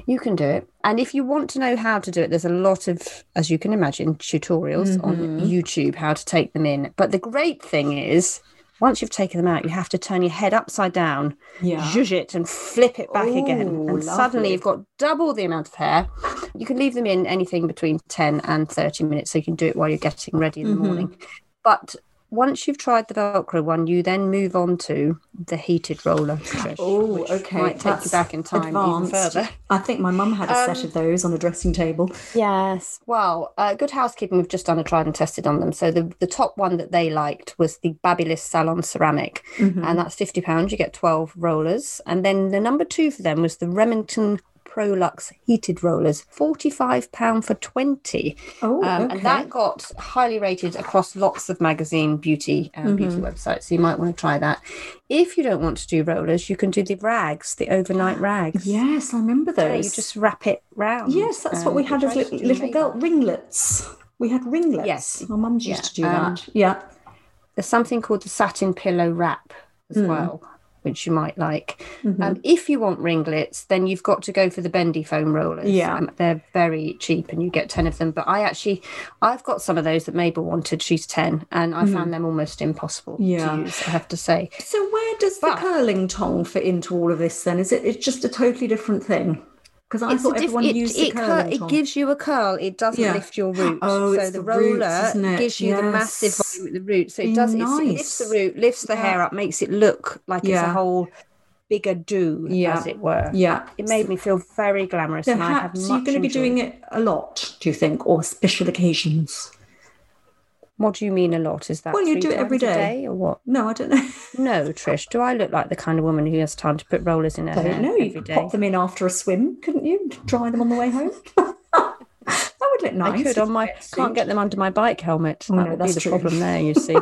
You can do it. And if you want to know how to do it, there's a lot of, as you can imagine, tutorials on Mhm. YouTube how to take them in. But the great thing is, once you've taken them out, you have to turn your head upside down, Yeah. zhuzh it, and flip it back again. Ooh, And suddenly you've got double the amount of hair. You can leave them in anything between 10 and 30 minutes, so you can do it while you're getting ready in the Mhm. morning. But once you've tried the Velcro one, you then move on to the heated roller. Oh, okay. Might take you back in time advanced. even further. I think my mum had a set Um, of those on a dressing table. Yes. Well, uh, Good Housekeeping, we've just done a tried and tested on them. So the, the top one that they liked was the Babyliss Salon Ceramic, Mhm. and that's £50. You get 12 rollers. And then the number two for them was the Remington Prolux heated rollers, £45 for 20. Oh, Um, okay. And that got highly rated across lots of magazine beauty and beauty Mhm. websites. So you might want to try that. If you don't want to do rollers, you can do the rags, the overnight rags. Yes, I remember those. you just wrap it round. yes, that's what um, we had as little, little belt ringlets. We had ringlets. Yes. My mum's used Yeah, to do um, that. Yeah. There's something called the satin pillow wrap as Mm. well, which you might like. Mhm. Um, if you want ringlets, then you've got to go for the bendy foam rollers. Yeah. Um, they're very cheap and you get 10 of them. But I actually, I've got some of those that Mabel wanted. She's 10 and I found them almost impossible Mm-hmm. Yeah. to use, I have to say. So where does But- the curling tong fit into all of this then? Is it it's just a totally different thing? Because I It's thought diff- everyone it, used it, the cur- it gives you a curl. It doesn't Yeah. lift your root. Oh, so it's the, the roots, roller it? gives you the massive volume at the root. So it does it, it lifts the root, lifts the hair up, makes it look like it's a whole bigger do, Yeah. as it were. yeah. It made me feel very glamorous, So and I have perhaps much you're going to be enjoyed doing it a lot, do you think, or special occasions? What do you mean a lot? Is that Well, you do it every day. day. or what? No, I don't know. No, Trish. Do I look like the kind of woman who has time to put rollers in her I hair don't know. You every could day? pop them in after a swim, couldn't you? Dry them on the way home. that would look nice. I could on my can't get them under my bike helmet. Oh, that no, that's the true. problem there. You see.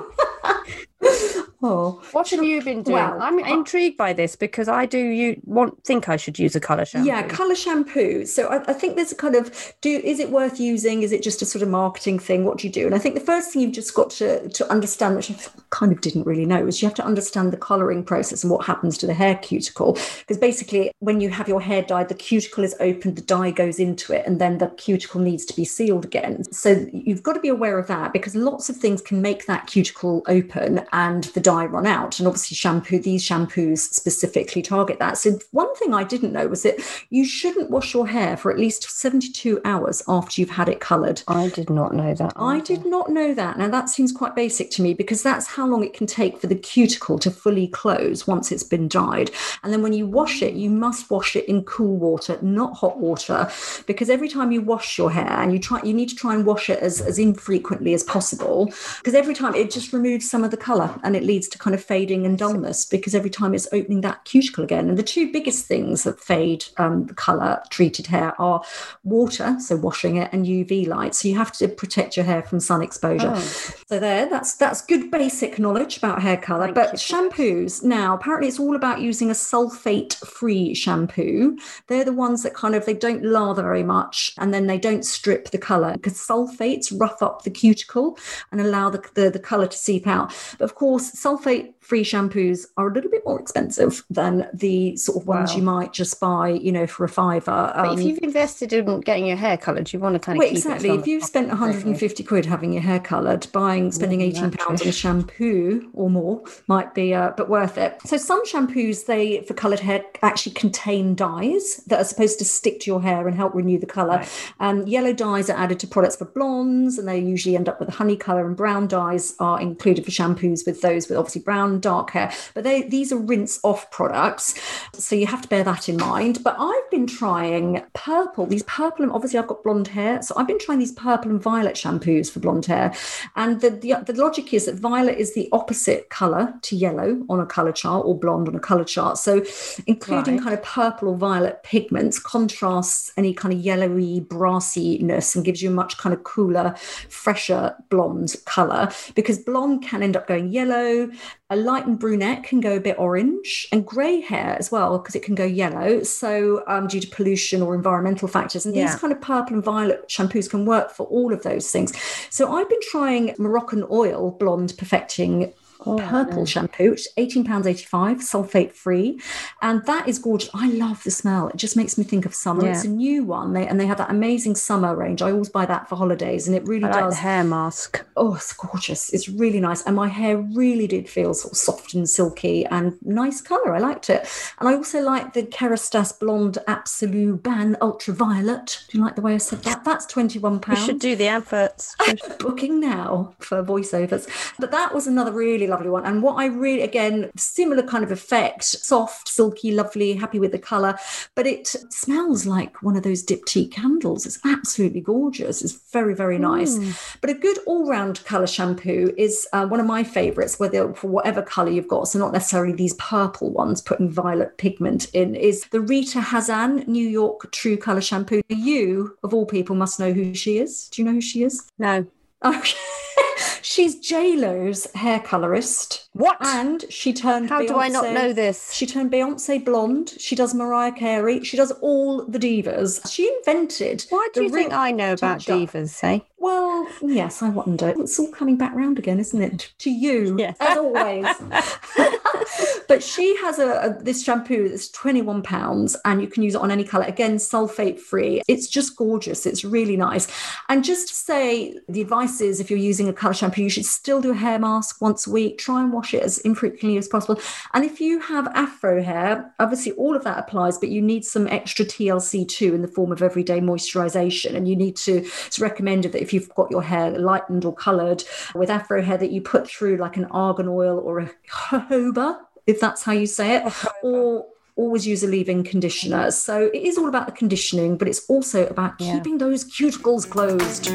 Oh, What have you been doing? Well, I'm intrigued by this because I do you want think I should use a colour shampoo. Yeah, color shampoo. So I, I think there's a kind of do is it worth using? Is it just a sort of marketing thing? What do you do? And I think the first thing you've just got to to understand, which I kind of didn't really know, is you have to understand the coloring process and what happens to the hair cuticle. Because basically, when you have your hair dyed, the cuticle is opened, the dye goes into it, and then the cuticle needs to be sealed again. So you've got to be aware of that because lots of things can make that cuticle open and the dye run out. And obviously, shampoo these shampoos specifically target that. So one thing I didn't know was that you shouldn't wash your hair for at least 72 hours after you've had it coloured. I did not know that. I did not know that. Now, that seems quite basic to me because that's how long it can take for the cuticle to fully close once it's been dyed. And then when you wash it, you must wash it in cool water, not hot water, because every time you wash your hair and you try, you need to try and wash it as, as infrequently as possible because every time it just removes some of the colour and it leads leads to kind of fading and dullness because every time it's opening that cuticle again. And the two biggest things that fade um, the color treated hair are water, so washing it, and UV light. So you have to protect your hair from sun exposure. Oh. So there, that's that's good basic knowledge about hair color. Thank but shampoos now, apparently, it's all about using a sulfate-free shampoo. They're the ones that kind of they don't lather very much, and then they don't strip the color because sulfates rough up the cuticle and allow the, the, the color to seep out. But of course, sulfate free shampoos are a little bit more expensive than the sort of ones wow. you might just buy, you know, for a fiver. Um, but if um, you've invested in getting your hair coloured, you want to kind of well, exactly. If you've spent 150 quid having your hair coloured, buying spending 18 pounds on a shampoo or more might be, uh, but worth it. So some shampoos they for coloured hair actually contain dyes that are supposed to stick to your hair and help renew the colour. Right. Um, yellow dyes are added to products for blondes, and they usually end up with a honey colour. And brown dyes are included for shampoos with those with obviously brown dark hair, but they these are rinse off products. So you have to bear that in mind. But I've been trying purple, these purple, and obviously I've got blonde hair. So I've been trying these purple and violet shampoos for blonde hair. And the, the, the logic is that violet is the opposite color to yellow on a color chart or blonde on a color chart. So including right. kind of purple or violet pigments contrasts any kind of yellowy brassiness and gives you a much kind of cooler, fresher blonde color because blonde can end up going yellow, a lightened brunette can go a bit orange and grey hair as well because it can go yellow. So, um, due to pollution or environmental factors, and yeah. these kind of purple and violet shampoos can work for all of those things. So, I've been trying Moroccanoil blonde perfecting oh, purple no. shampoo, which is £18.85, sulfate free. And that is gorgeous. I love the smell. It just makes me think of summer. Yeah. It's a new one. They, and they have that amazing summer range. I always buy that for holidays and it really I does. Like hair mask. Oh, it's gorgeous. It's really nice. And my hair really did feel sort of soft and silky and nice colour. I liked it. And I also like the Kerastase Blonde Absolute Bain Ultraviolet. Do you like the way I said that? That's £21. You should do the adverts. Booking now for voiceovers. But that was another really lovely one. And what I really, again, similar kind of effect, soft, silky, lovely, happy with the color, but it smells like one of those diptyque candles. It's absolutely gorgeous. It's very, very nice. Mm. But a good all round color shampoo is uh, one of my favorites, whether for whatever color you've got. So, not necessarily these purple ones, putting violet pigment in, is the Rita Hazan New York True Color Shampoo. You, of all people, must know who she is. Do you know who she is? No. Okay. She's J Lo's hair colorist. What? And she turned. How Beyonce, do I not know this? She turned Beyonce blonde. She does Mariah Carey. She does all the divas. She invented. Why do you think I know about divas? Say. Well, yes, I wonder. It's all coming back round again, isn't it? To you, yes. as always. but she has a, a, this shampoo that's twenty one pounds, and you can use it on any color. Again, sulfate free. It's just gorgeous. It's really nice. And just to say, the advice is if you're using a color shampoo, you should still do a hair mask once a week. Try and wash it as infrequently as possible. And if you have afro hair, obviously all of that applies, but you need some extra TLC too in the form of everyday moisturization. And you need to. It's recommended that if you've got your hair lightened or colored with afro hair that you put through like an argan oil or a jojoba, if that's how you say it, or always use a leave-in conditioner. So it is all about the conditioning, but it's also about yeah. keeping those cuticles closed.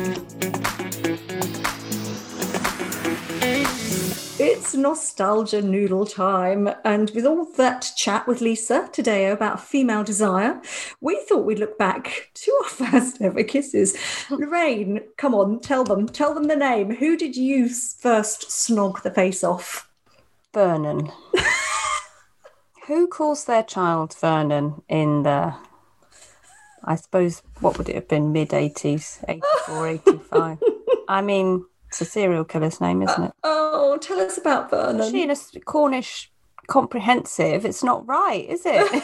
It's nostalgia noodle time. And with all that chat with Lisa today about female desire, we thought we'd look back to our first ever kisses. Lorraine, come on, tell them, tell them the name. Who did you first snog the face off? Vernon. Who calls their child Vernon in the, I suppose, what would it have been, mid 80s, 84, 85? I mean, it's a serial killer's name, isn't it? Uh, oh, tell us about Vernon. Actually, in a Cornish comprehensive, it's not right, is it?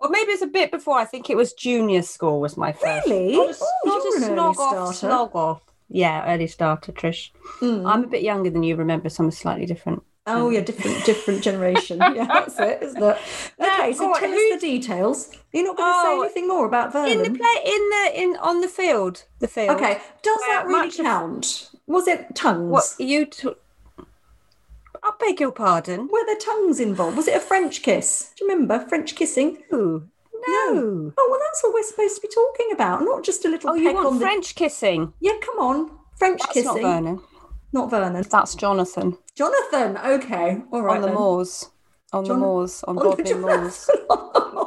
well, maybe it's a bit before. I think it was junior school was my first. Really? Not a, oh, not a snog off, snog off. Yeah, early starter, Trish. Mm. I'm a bit younger than you. Remember, some slightly different. Oh yeah, um, different different generation. Yeah, that's it, isn't it? Okay, so tell us the details. You're not going to oh, say anything more about Vernon in the play in the in on the field. The field. Okay, does uh, that really count? Was it tongues? What you? T- I beg your pardon. Were there tongues involved? Was it a French kiss? Do you remember French kissing? Ooh. No. no. Oh well, that's what we're supposed to be talking about, not just a little. Oh, you want French the... kissing? Yeah, come on, French that's kissing. Not Vernon. Not Vernon. That's Jonathan. Jonathan. Okay. All right. on the then. moors. On Jon- the moors, on on Bodmin Moors.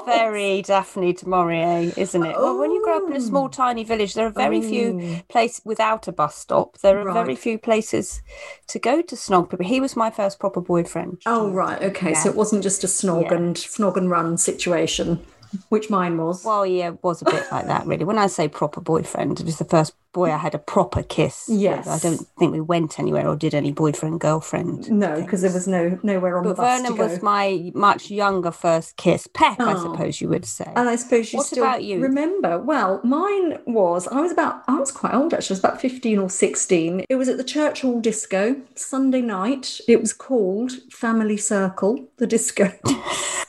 Very Daphne du Maurier, isn't it? Well, when you grow up in a oh. small, Oh. tiny village, there are very few Oh. places without a bus stop. There are Right. very few places to go to snog. But he was my first proper boyfriend. Oh right. Okay. So it wasn't just a snog Yeah. and snog and run situation, which mine was. Well, yeah, it was a bit like that, really. When I say proper boyfriend, it was the first boy I had a proper kiss. with. Yes. I don't think we went anywhere or did any boyfriend girlfriend. no, because there was no nowhere on the But bus Vernon was my much younger first kiss. Peck, I Oh. suppose you would say. And I suppose you What still about you? remember. Well, mine was I was about I was quite old actually. I was about 15 or 16. It was at the Church Hall Disco, Sunday night. It was called Family Circle, the disco.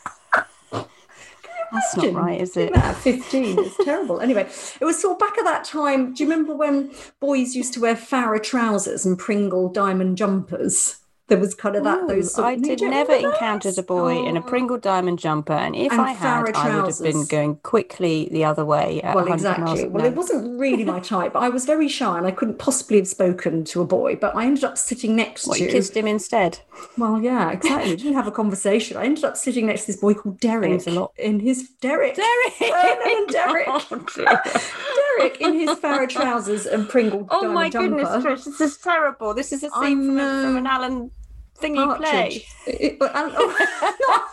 That's not right, is it? At 15, it's terrible. Anyway, it was sort of back at that time. Do you remember when boys used to wear Farah trousers and Pringle diamond jumpers? There was kind of that. Ooh, those. Sort I did never encountered a boy in a Oh. Pringle diamond jumper, and if And I had, I would have been going quickly the other way. Well, 100 miles exactly. Well, it wasn't really my type. But I was very shy and I couldn't possibly have spoken to a boy, but I ended up sitting next What, to. you kissed him instead? Well, yeah, exactly. We didn't have a conversation. I ended up sitting next to this boy called Derek. A lot. In his Derek. Derek! Vernon and oh, Derek. Oh. Derek in his Farah trousers and Pringle Oh my jumper. goodness, Trish, this is terrible. This is a scene from, from an Alan thingy play. Partridge. It- but Alan- oh, not,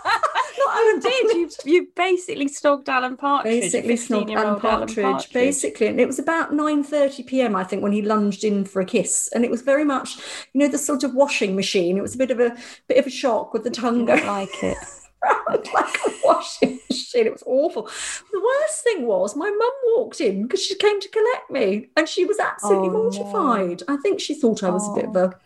not Alan Did you? You basically snogged Alan Partridge. basically snogged Alan 15-year-old Alan Partridge, basically, and it was about nine thirty p.m. I think when he lunged in for a kiss, and it was very much, you know, the sort of washing machine. It was a bit of a bit of a shock with the tongue going like it. like a washing machine. It was awful. The worst thing was my mum walked in because she came to collect me, and she was absolutely Oh, no. mortified. I think she thought I was a bit of a oh.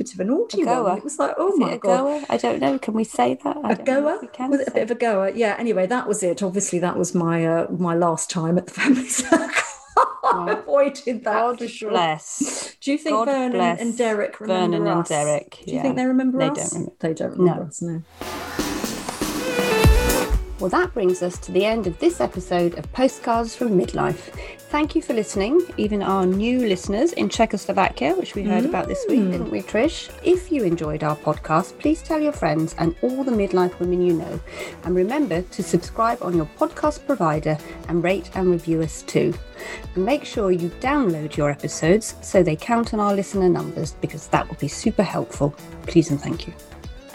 Bit of a naughty A one. goer. It was like, oh my god. goer? I don't know. Can we say that? I a don't know goer we can was it a bit of a goer yeah anyway that was it obviously that was my uh, my last time at the family circle I avoided that God for sure bless. do you think God Vernon and Derek remember Vernon and us? Derek, do you think they remember They us don't remember- they don't remember No. us no Well, that brings us to the end of this episode of Postcards from Midlife. Thank you for listening, even our new listeners in Czechoslovakia, which we heard about this week, didn't we, mm. Trish? If you enjoyed our podcast, please tell your friends and all the midlife women you know. And remember to subscribe on your podcast provider and rate and review us too. And make sure you download your episodes so they count on our listener numbers because that would be super helpful. Please and thank you.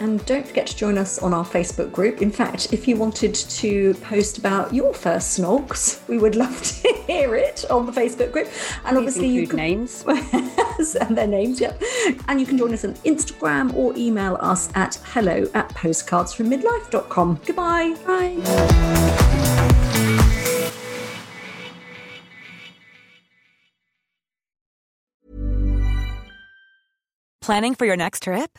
And don't forget to join us on our Facebook group. In fact, if you wanted to post about your first snogs, we would love to hear it on the Facebook group. And obviously, you can names. and their names, yep. And you can join us on Instagram or email us at hello at postcardsfrommidlife.com. Goodbye. Bye. Planning for your next trip?